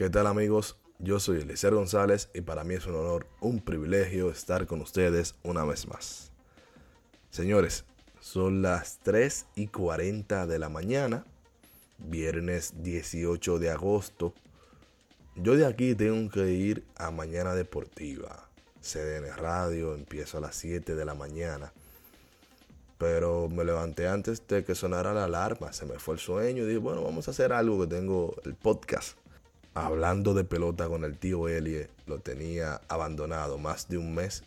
¿Qué tal amigos? Yo soy Eliezer González y para mí es un honor, un privilegio estar con ustedes una vez más. Señores, son las 3 y 40 de la mañana, viernes 18 de agosto. Yo de aquí tengo que ir a Mañana Deportiva. CDN Radio, empiezo a las 7 de la mañana. Pero me levanté antes de que sonara la alarma, se me fue el sueño y dije, bueno, vamos a hacer algo que tengo el podcast hablando de pelota con el tío Elie, lo tenía abandonado más de un mes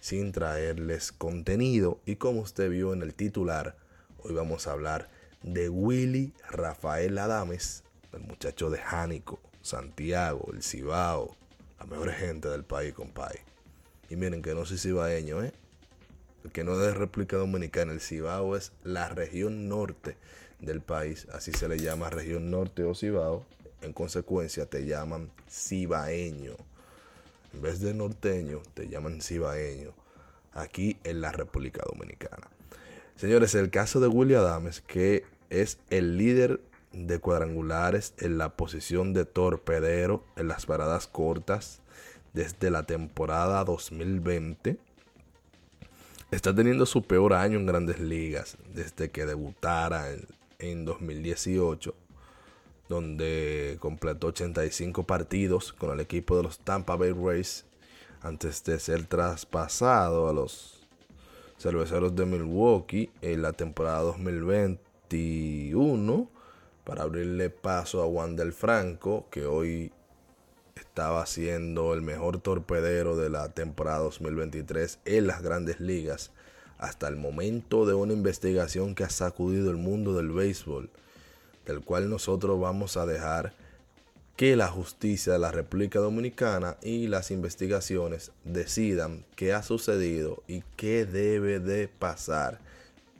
sin traerles contenido. Y como usted vio en el titular, hoy vamos a hablar de Willy Rafael Adames, el muchacho de Jánico, Santiago, el Cibao, la mejor gente del país, compadre. Y miren que no soy cibaeño, ¿eh? El que no es de República Dominicana, el Cibao es la región norte del país, así se le llama región norte o Cibao, en consecuencia te llaman cibaeño. En vez de norteño, te llaman cibaeño. Aquí en la República Dominicana. Señores, el caso de Willy Adames, que es el líder de cuadrangulares en la posición de torpedero en las paradas cortas desde la temporada 2020. Está teniendo su peor año en grandes ligas desde que debutara en, en 2018 donde completó 85 partidos con el equipo de los Tampa Bay Rays antes de ser traspasado a los cerveceros de Milwaukee en la temporada 2021 para abrirle paso a Wander Franco, que hoy estaba siendo el mejor torpedero de la temporada 2023 en las grandes ligas. Hasta el momento de una investigación que ha sacudido el mundo del béisbol del cual nosotros vamos a dejar que la justicia de la República Dominicana y las investigaciones decidan qué ha sucedido y qué debe de pasar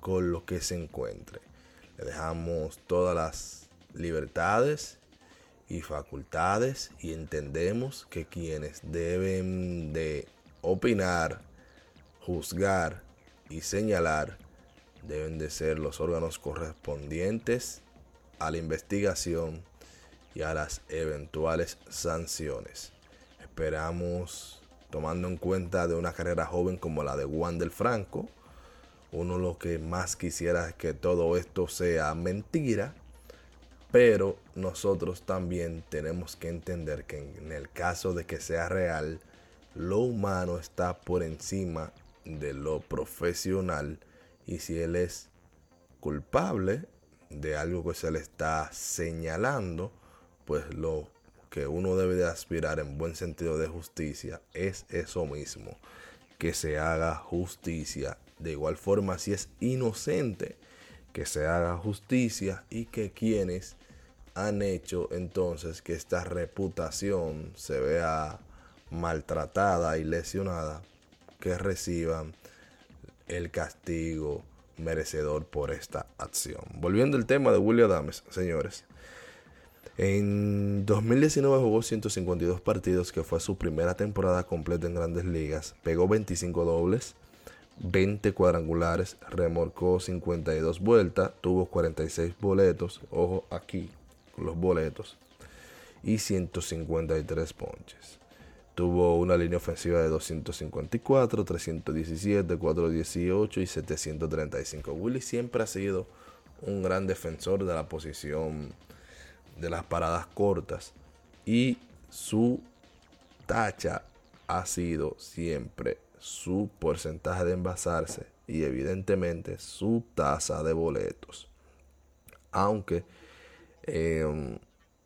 con lo que se encuentre. Le dejamos todas las libertades y facultades y entendemos que quienes deben de opinar, juzgar y señalar deben de ser los órganos correspondientes a la investigación y a las eventuales sanciones. Esperamos, tomando en cuenta de una carrera joven como la de Juan del Franco, uno lo que más quisiera es que todo esto sea mentira, pero nosotros también tenemos que entender que en el caso de que sea real, lo humano está por encima de lo profesional y si él es culpable, de algo que se le está señalando, pues lo que uno debe de aspirar en buen sentido de justicia es eso mismo, que se haga justicia. De igual forma, si es inocente, que se haga justicia y que quienes han hecho entonces que esta reputación se vea maltratada y lesionada, que reciban el castigo merecedor por esta acción. Volviendo al tema de William Adams, señores. En 2019 jugó 152 partidos, que fue su primera temporada completa en grandes ligas. Pegó 25 dobles, 20 cuadrangulares, remorcó 52 vueltas, tuvo 46 boletos, ojo aquí los boletos, y 153 ponches. Tuvo una línea ofensiva de 254, 317, 418 y 735. Willy siempre ha sido un gran defensor de la posición de las paradas cortas y su tacha ha sido siempre su porcentaje de envasarse y evidentemente su tasa de boletos. Aunque eh,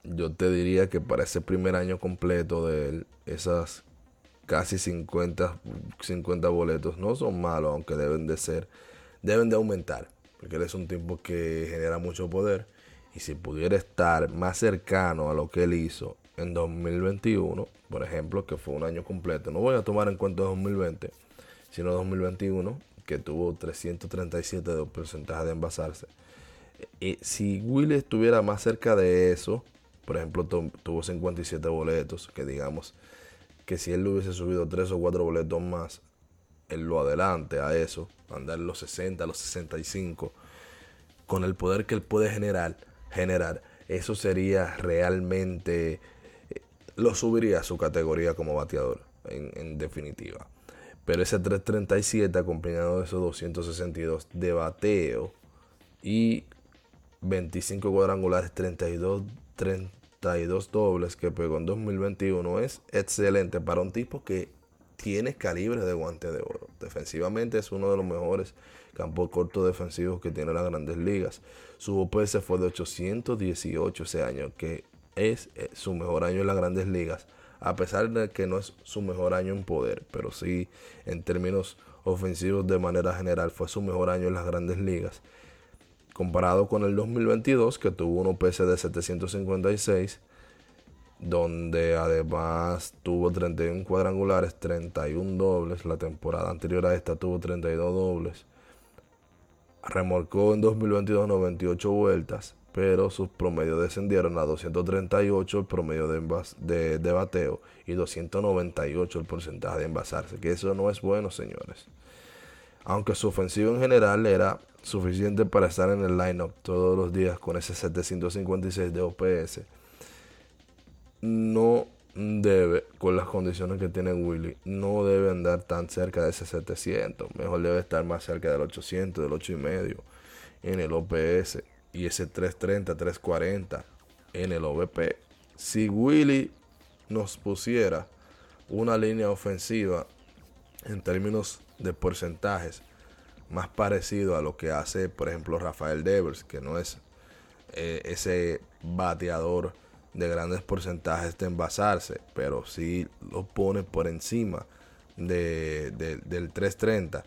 yo te diría que para ese primer año completo de él, esas casi 50, 50 boletos no son malos, aunque deben de ser, deben de aumentar, porque él es un tipo que genera mucho poder y si pudiera estar más cercano a lo que él hizo en 2021, por ejemplo, que fue un año completo, no voy a tomar en cuenta 2020, sino 2021, que tuvo 337 de porcentaje de envasarse. Y si Will estuviera más cerca de eso, por ejemplo, tuvo 57 boletos, que digamos que si él le hubiese subido 3 o 4 boletos más, él lo adelante a eso, andar los 60, los 65, con el poder que él puede generar, generar, eso sería realmente lo subiría a su categoría como bateador, en, definitiva. Pero ese 337 acompañado de esos 262 de bateo y 25 cuadrangulares, 32, 32 dobles que pegó en 2021 es excelente para un tipo que tiene calibre de guante de oro. Defensivamente es uno de los mejores campos cortos defensivos que tiene las grandes ligas. Su OPS fue de 818 ese año, que es eh, su mejor año en las grandes ligas, a pesar de que no es su mejor año en poder, pero sí en términos ofensivos de manera general fue su mejor año en las grandes ligas. Comparado con el 2022, que tuvo un OPS de 756, donde además tuvo 31 cuadrangulares, 31 dobles. La temporada anterior a esta tuvo 32 dobles. Remolcó en 2022 98 vueltas, pero sus promedios descendieron a 238 el promedio de, de, bateo y 298 el porcentaje de envasarse, que eso no es bueno, señores. Aunque su ofensivo en general era suficiente para estar en el lineup todos los días con ese 756 de OPS, no debe, con las condiciones que tiene Willy, no debe andar tan cerca de ese 700. Mejor debe estar más cerca del 800, del 8,5 en el OPS y ese 330, 340 en el OVP. Si Willy nos pusiera una línea ofensiva en términos de porcentajes más parecido a lo que hace, por ejemplo, Rafael Devers, que no es eh, ese bateador de grandes porcentajes de envasarse, pero si lo pone por encima de, del 330,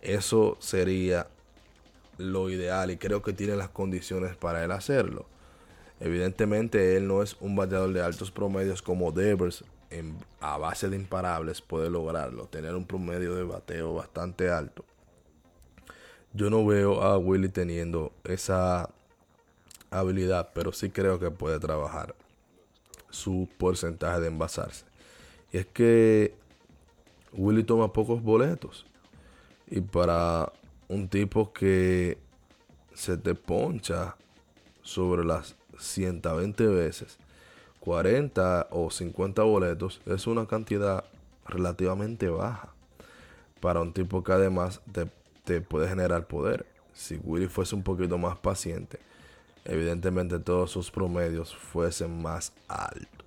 eso sería lo ideal y creo que tiene las condiciones para él hacerlo. Evidentemente él no es un bateador de altos promedios como Devers en, a base de imparables puede lograrlo, tener un promedio de bateo bastante alto. Yo no veo a Willy teniendo esa habilidad, pero sí creo que puede trabajar su porcentaje de envasarse. Y es que Willy toma pocos boletos. Y para un tipo que se te poncha sobre las 120 veces, 40 o 50 boletos es una cantidad relativamente baja. Para un tipo que además te, te puede generar poder. Si Willy fuese un poquito más paciente, evidentemente todos sus promedios fuesen más altos.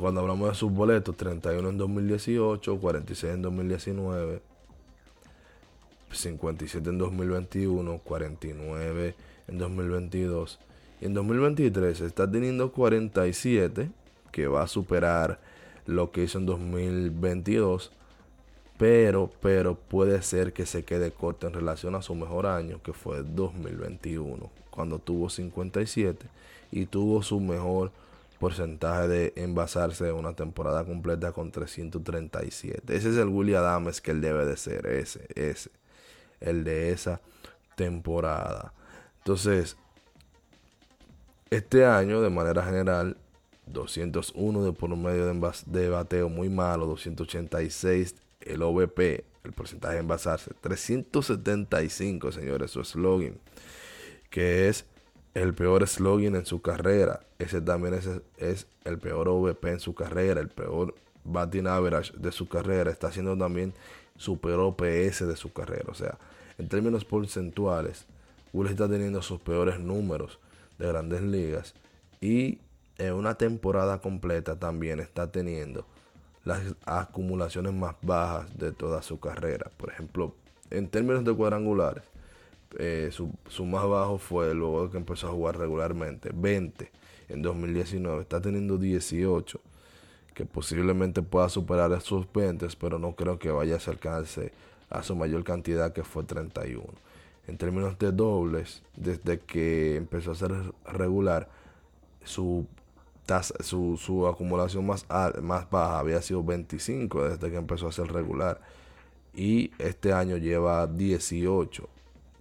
Cuando hablamos de sus boletos, 31 en 2018, 46 en 2019, 57 en 2021, 49 en 2022 y en 2023 está teniendo 47 que va a superar lo que hizo en 2022 pero, pero puede ser que se quede corto en relación a su mejor año, que fue 2021, cuando tuvo 57 y tuvo su mejor porcentaje de envasarse una temporada completa con 337. Ese es el William Adams que él debe de ser, ese, ese, el de esa temporada. Entonces, este año, de manera general, 201 de por medio de bateo muy malo, 286 el OVP, el porcentaje de envasarse, 375, señores, su slogan, que es el peor slogan en su carrera. Ese también es, es el peor OVP en su carrera, el peor batting average de su carrera. Está haciendo también su peor OPS de su carrera. O sea, en términos porcentuales, Will está teniendo sus peores números de grandes ligas. Y en una temporada completa también está teniendo las acumulaciones más bajas de toda su carrera. Por ejemplo, en términos de cuadrangulares, eh, su, más bajo fue luego de que empezó a jugar regularmente, 20 en 2019. Está teniendo 18, que posiblemente pueda superar esos 20, pero no creo que vaya a acercarse a su mayor cantidad que fue 31. En términos de dobles, desde que empezó a ser regular, su su, acumulación más, más baja había sido 25 desde que empezó a ser regular. Y este año lleva 18.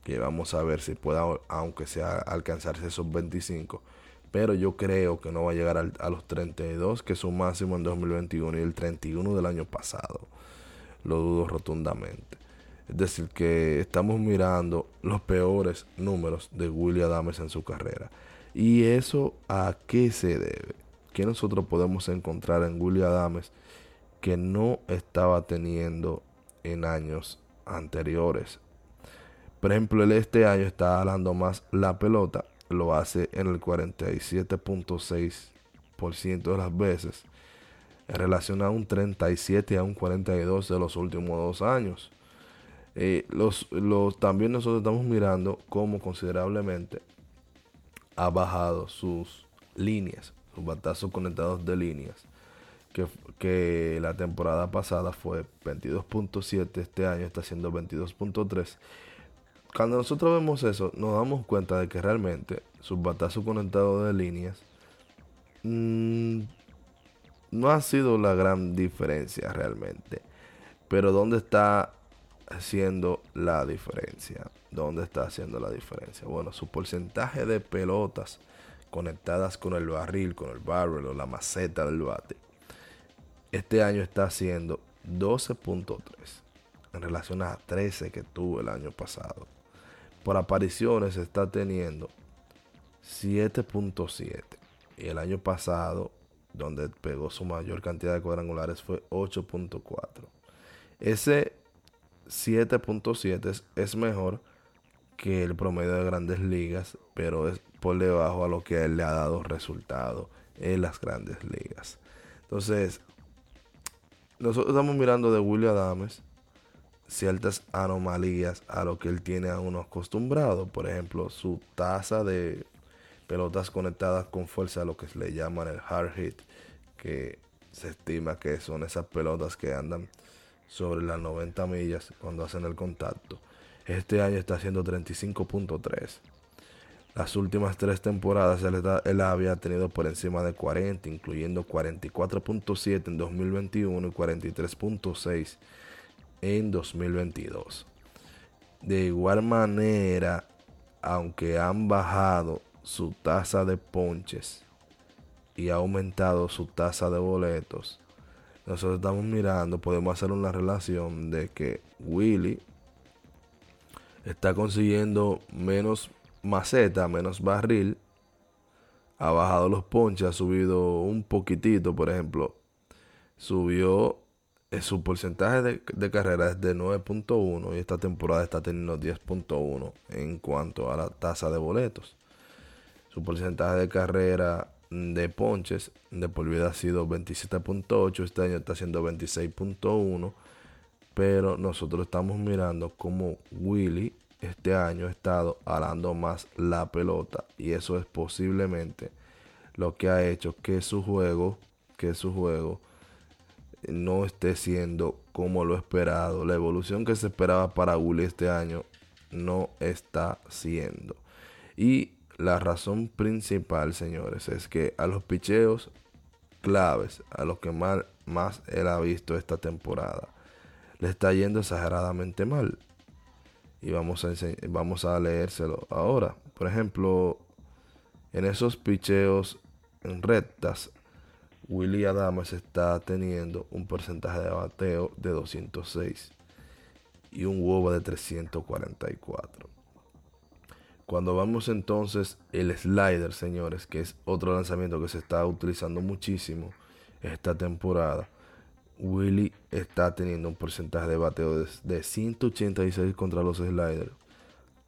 Que vamos a ver si pueda, aunque sea alcanzarse esos 25. Pero yo creo que no va a llegar a los 32, que es su máximo en 2021 y el 31 del año pasado. Lo dudo rotundamente. Es decir, que estamos mirando los peores números de William Adams en su carrera. ¿Y eso a qué se debe? ¿qué nosotros podemos encontrar en Willie Adames que no estaba teniendo en años anteriores? Por ejemplo, él este año está jalando más la pelota, lo hace en el 47.6% de las veces, en relación a un 37 a un 42 de los últimos dos años. Eh, los, también nosotros estamos mirando cómo considerablemente ha bajado sus líneas, sus batazos conectados de líneas, que, que la temporada pasada fue 22.7, este año está siendo 22.3. Cuando nosotros vemos eso, nos damos cuenta de que realmente sus batazos conectados de líneas mmm, no ha sido la gran diferencia realmente. Pero ¿dónde está haciendo la diferencia? ¿Dónde está haciendo la diferencia? Bueno, su porcentaje de pelotas conectadas con el barril, con el barrel o la maceta del bate, este año está haciendo 12.3 en relación a 13 que tuvo el año pasado. Por apariciones está teniendo 7.7 y el año pasado donde pegó su mayor cantidad de cuadrangulares fue 8.4. Ese 7.7 es, mejor que el promedio de grandes ligas, pero es por debajo a lo que él le ha dado resultado en las grandes ligas. Entonces, nosotros estamos mirando de William Adams ciertas anomalías a lo que él tiene a uno acostumbrado. Por ejemplo, su tasa de pelotas conectadas con fuerza, lo que le llaman el hard hit, que se estima que son esas pelotas que andan sobre las 90 millas cuando hacen el contacto. Este año está haciendo 35.3. Las últimas tres temporadas él, había tenido por encima de 40, incluyendo 44.7 en 2021 y 43.6 en 2022. De igual manera, aunque han bajado su tasa de ponches y ha aumentado su tasa de boletos, nosotros estamos mirando, podemos hacer una relación de que Willy está consiguiendo menos maceta, menos barril, ha bajado los ponches, ha subido un poquitito, por ejemplo, subió eh, su porcentaje de, de carrera es de 9.1 y esta temporada está teniendo 10.1 en cuanto a la tasa de boletos. Su porcentaje de carrera de ponches de por ha sido 27.8, este año está siendo 26.1, pero nosotros estamos mirando como Willy este año ha estado alando más la pelota y eso es posiblemente lo que ha hecho que su juego, que su juego no esté siendo como lo esperado. La evolución que se esperaba para Willy este año no está siendo. Y la razón principal, señores, es que a los picheos claves, a los que más, él ha visto esta temporada, le está yendo exageradamente mal. Y vamos a, vamos a leérselo ahora. Por ejemplo, en esos picheos en rectas, Willy Adames está teniendo un porcentaje de bateo de 206 y un huevo de 344. Cuando vamos entonces el slider, señores, que es otro lanzamiento que se está utilizando muchísimo esta temporada, Willy está teniendo un porcentaje de bateo de, 186 contra los sliders.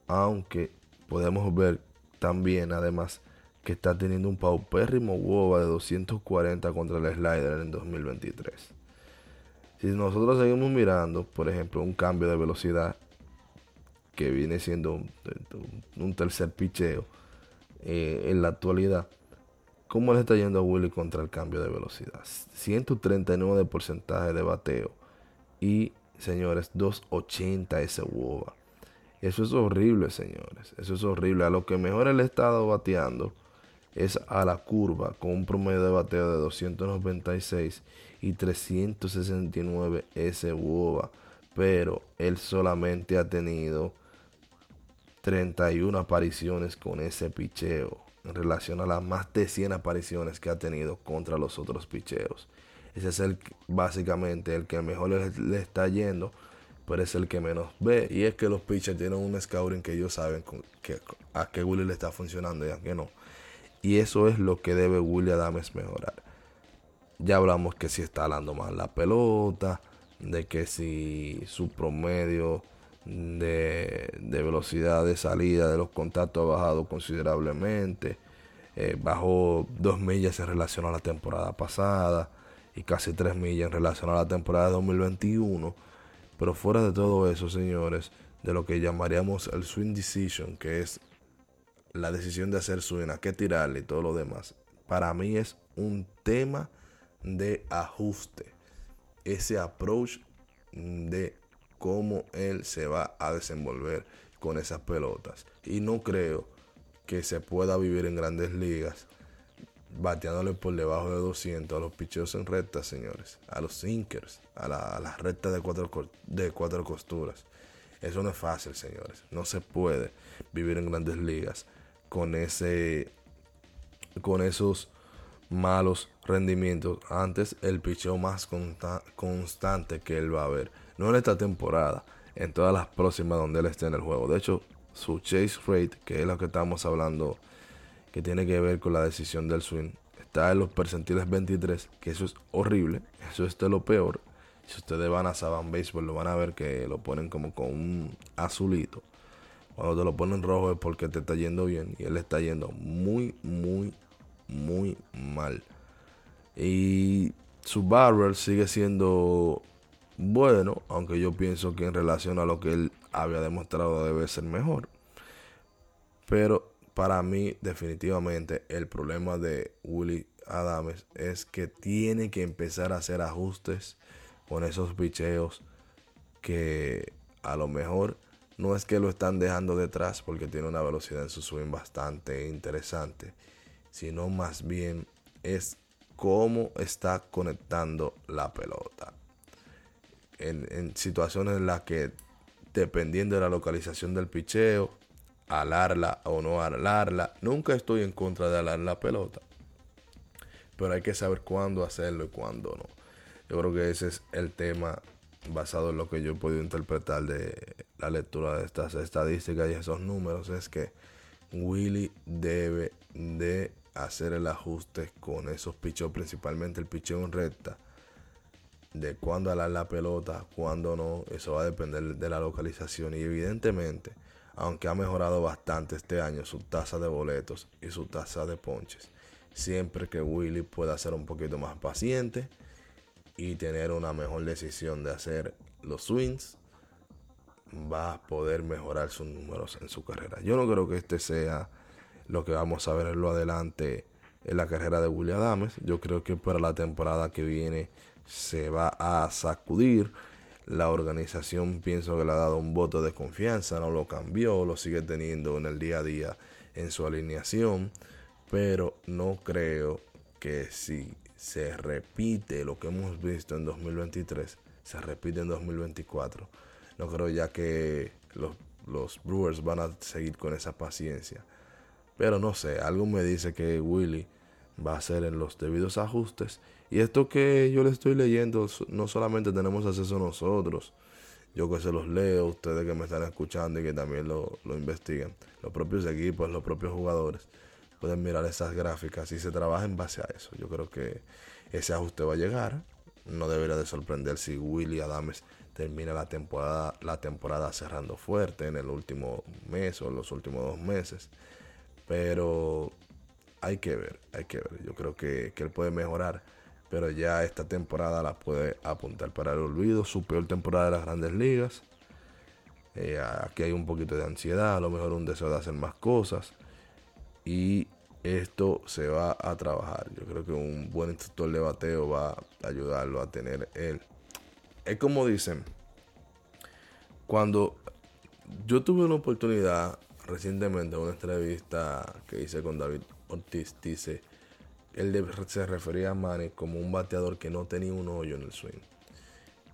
Aunque podemos ver también, además, que está teniendo un paupérrimo WOBA de 240 contra el slider en 2023. Si nosotros seguimos mirando, por ejemplo, un cambio de velocidad que viene siendo un, tercer picheo eh, en la actualidad. ¿Cómo le está yendo a Willy contra el cambio de velocidad? 139 de porcentaje de bateo. Y, señores, 280 ese WOBA. Eso es horrible, señores. Eso es horrible. A lo que mejor el estado bateando es a la curva con un promedio de bateo de 296 y 369 ese WOBA. Pero él solamente ha tenido 31 apariciones con ese picheo en relación a las más de 100 apariciones que ha tenido contra los otros picheos. Ese es el básicamente el que mejor le, está yendo, pero es el que menos ve. Y es que los pitchers tienen un scouting que ellos saben que, a qué Willy le está funcionando y a qué no. Y eso es lo que debe Willie Adams mejorar. Ya hablamos que si está dando más la pelota, de que si su promedio de, velocidad de salida de los contactos ha bajado considerablemente. Eh, bajó dos millas en relación a la temporada pasada y casi tres millas en relación a la temporada de 2021. Pero fuera de todo eso, señores, de lo que llamaríamos el swing decision, que es la decisión de hacer swing, a qué tirarle y todo lo demás, para mí es un tema de ajuste. Ese approach de cómo él se va a desenvolver con esas pelotas. Y no creo que se pueda vivir en grandes ligas bateándole por debajo de 200 a los picheos en recta, señores, a los sinkers, a, las rectas de cuatro, de cuatro costuras. Eso no es fácil, señores. No se puede vivir en grandes ligas con ese con esos malos rendimientos. Antes el picheo más constante que él va a ver no en esta temporada, en todas las próximas donde él esté en el juego. De hecho, su chase rate, que es lo que estamos hablando, que tiene que ver con la decisión del swing, está en los percentiles 23, que eso es horrible, eso es de lo peor. Si ustedes van a Saban Baseball, lo van a ver que lo ponen como con un azulito. Cuando te lo ponen rojo es porque te está yendo bien y él está yendo muy, muy, muy mal. Y su barrel sigue siendo bueno, aunque yo pienso que en relación a lo que él había demostrado debe ser mejor. Pero para mí definitivamente el problema de Willy Adames es que tiene que empezar a hacer ajustes con esos picheos que a lo mejor no es que lo están dejando detrás porque tiene una velocidad en su swing bastante interesante, sino más bien es cómo está conectando la pelota en, situaciones en las que, dependiendo de la localización del picheo, alarla o no alarla, nunca estoy en contra de alar la pelota. Pero hay que saber cuándo hacerlo y cuándo no. Yo creo que ese es el tema basado en lo que yo he podido interpretar de la lectura de estas estadísticas y esos números. Es que Willy debe de hacer el ajuste con esos picheos, principalmente el picheo en recta de cuándo alar la pelota, cuándo no, eso va a depender de la localización. Y evidentemente, aunque ha mejorado bastante este año su tasa de boletos y su tasa de ponches, siempre que Willy pueda ser un poquito más paciente y tener una mejor decisión de hacer los swings, va a poder mejorar sus números en su carrera. Yo no creo que este sea lo que vamos a ver en lo adelante en la carrera de Willy Adames. Yo creo que para la temporada que viene se va a sacudir. La organización pienso que le ha dado un voto de confianza, no lo cambió, lo sigue teniendo en el día a día en su alineación, pero no creo que si se repite lo que hemos visto en 2023, se repite en 2024. No creo ya que los, los Brewers van a seguir con esa paciencia. Pero no sé, algo me dice que Willy va a ser en los debidos ajustes. Y esto que yo le estoy leyendo, no solamente tenemos acceso nosotros, yo que se los leo, ustedes que me están escuchando y que también lo, lo investigan, los propios equipos, los propios jugadores, pueden mirar esas gráficas y se trabaja en base a eso. Yo creo que ese ajuste va a llegar. No debería de sorprender si Willy Adames termina la temporada, la temporada cerrando fuerte en el último mes o en los últimos dos meses. Pero hay que ver, hay que ver. Yo creo que, él puede mejorar, pero ya esta temporada la puede apuntar para el olvido. Su peor temporada de las grandes ligas. Eh, aquí hay un poquito de ansiedad, a lo mejor un deseo de hacer más cosas. Y esto se va a trabajar. Yo creo que un buen instructor de bateo va a ayudarlo a tener él. Es como dicen, cuando yo tuve una oportunidad recientemente, una entrevista que hice con David Ortiz dice, él se refería a Manny como un bateador que no tenía un hoyo en el swing.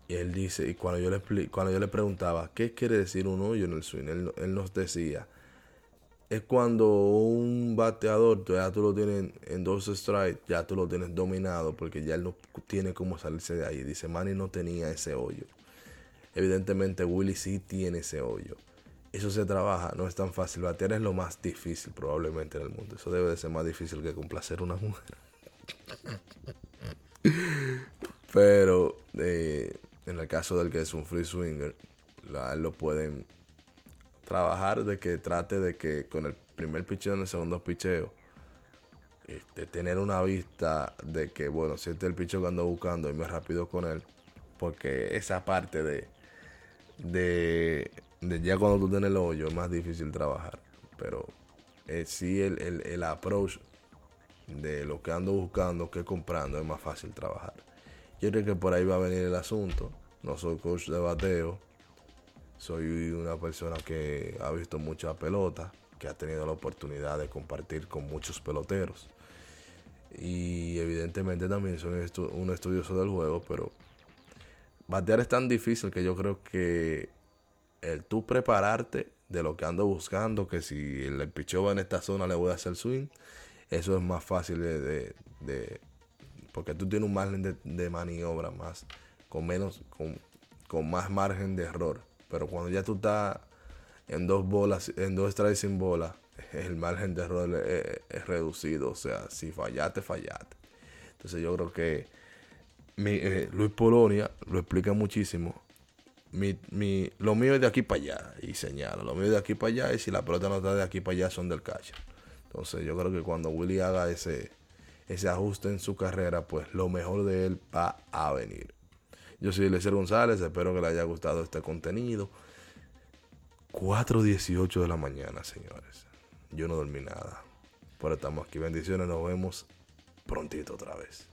Y él dice, y cuando yo le, cuando yo le preguntaba, ¿qué quiere decir un hoyo en el swing? Él, nos decía, es cuando un bateador ya tú lo tienes en dos strikes, ya tú lo tienes dominado porque ya él no tiene cómo salirse de ahí. Dice, Manny no tenía ese hoyo. Evidentemente Willy sí tiene ese hoyo. Eso se trabaja, no es tan fácil. Batear es lo más difícil probablemente en el mundo. Eso debe de ser más difícil que complacer a una mujer. Pero eh, en el caso del que es un free swinger, lo pueden trabajar de que trate de que con el primer picheo en el segundo picheo, este, tener una vista de que, bueno, si este es el picheo que ando buscando, y más rápido con él. Porque esa parte de, de, ya cuando tú tienes el hoyo es más difícil trabajar. Pero eh, sí el, el, el approach de lo que ando buscando, que comprando, es más fácil trabajar. Yo creo que por ahí va a venir el asunto. No soy coach de bateo. Soy una persona que ha visto mucha pelota, que ha tenido la oportunidad de compartir con muchos peloteros. Y evidentemente también soy un estudioso del juego, pero batear es tan difícil que yo creo que el tú prepararte de lo que ando buscando, que si el, picheo va en esta zona le voy a hacer swing, eso es más fácil de, porque tú tienes un margen de, maniobra más, con menos, con, con, más margen de error. Pero cuando ya tú estás en dos bolas, en dos strikes sin bola, el margen de error es, reducido. O sea, si fallaste, fallaste. Entonces yo creo que eh, Luis Polonia lo explica muchísimo. Mi, mi, lo mío es de aquí para allá y señala. Lo mío es de aquí para allá y si la pelota no está de aquí para allá son del catcher. Entonces yo creo que cuando Willy haga ese, ese ajuste en su carrera, pues lo mejor de él va a venir. Yo soy Lecer González, espero que le haya gustado este contenido. 4.18 de la mañana, señores. Yo no dormí nada. Pero estamos aquí. Bendiciones, nos vemos prontito otra vez.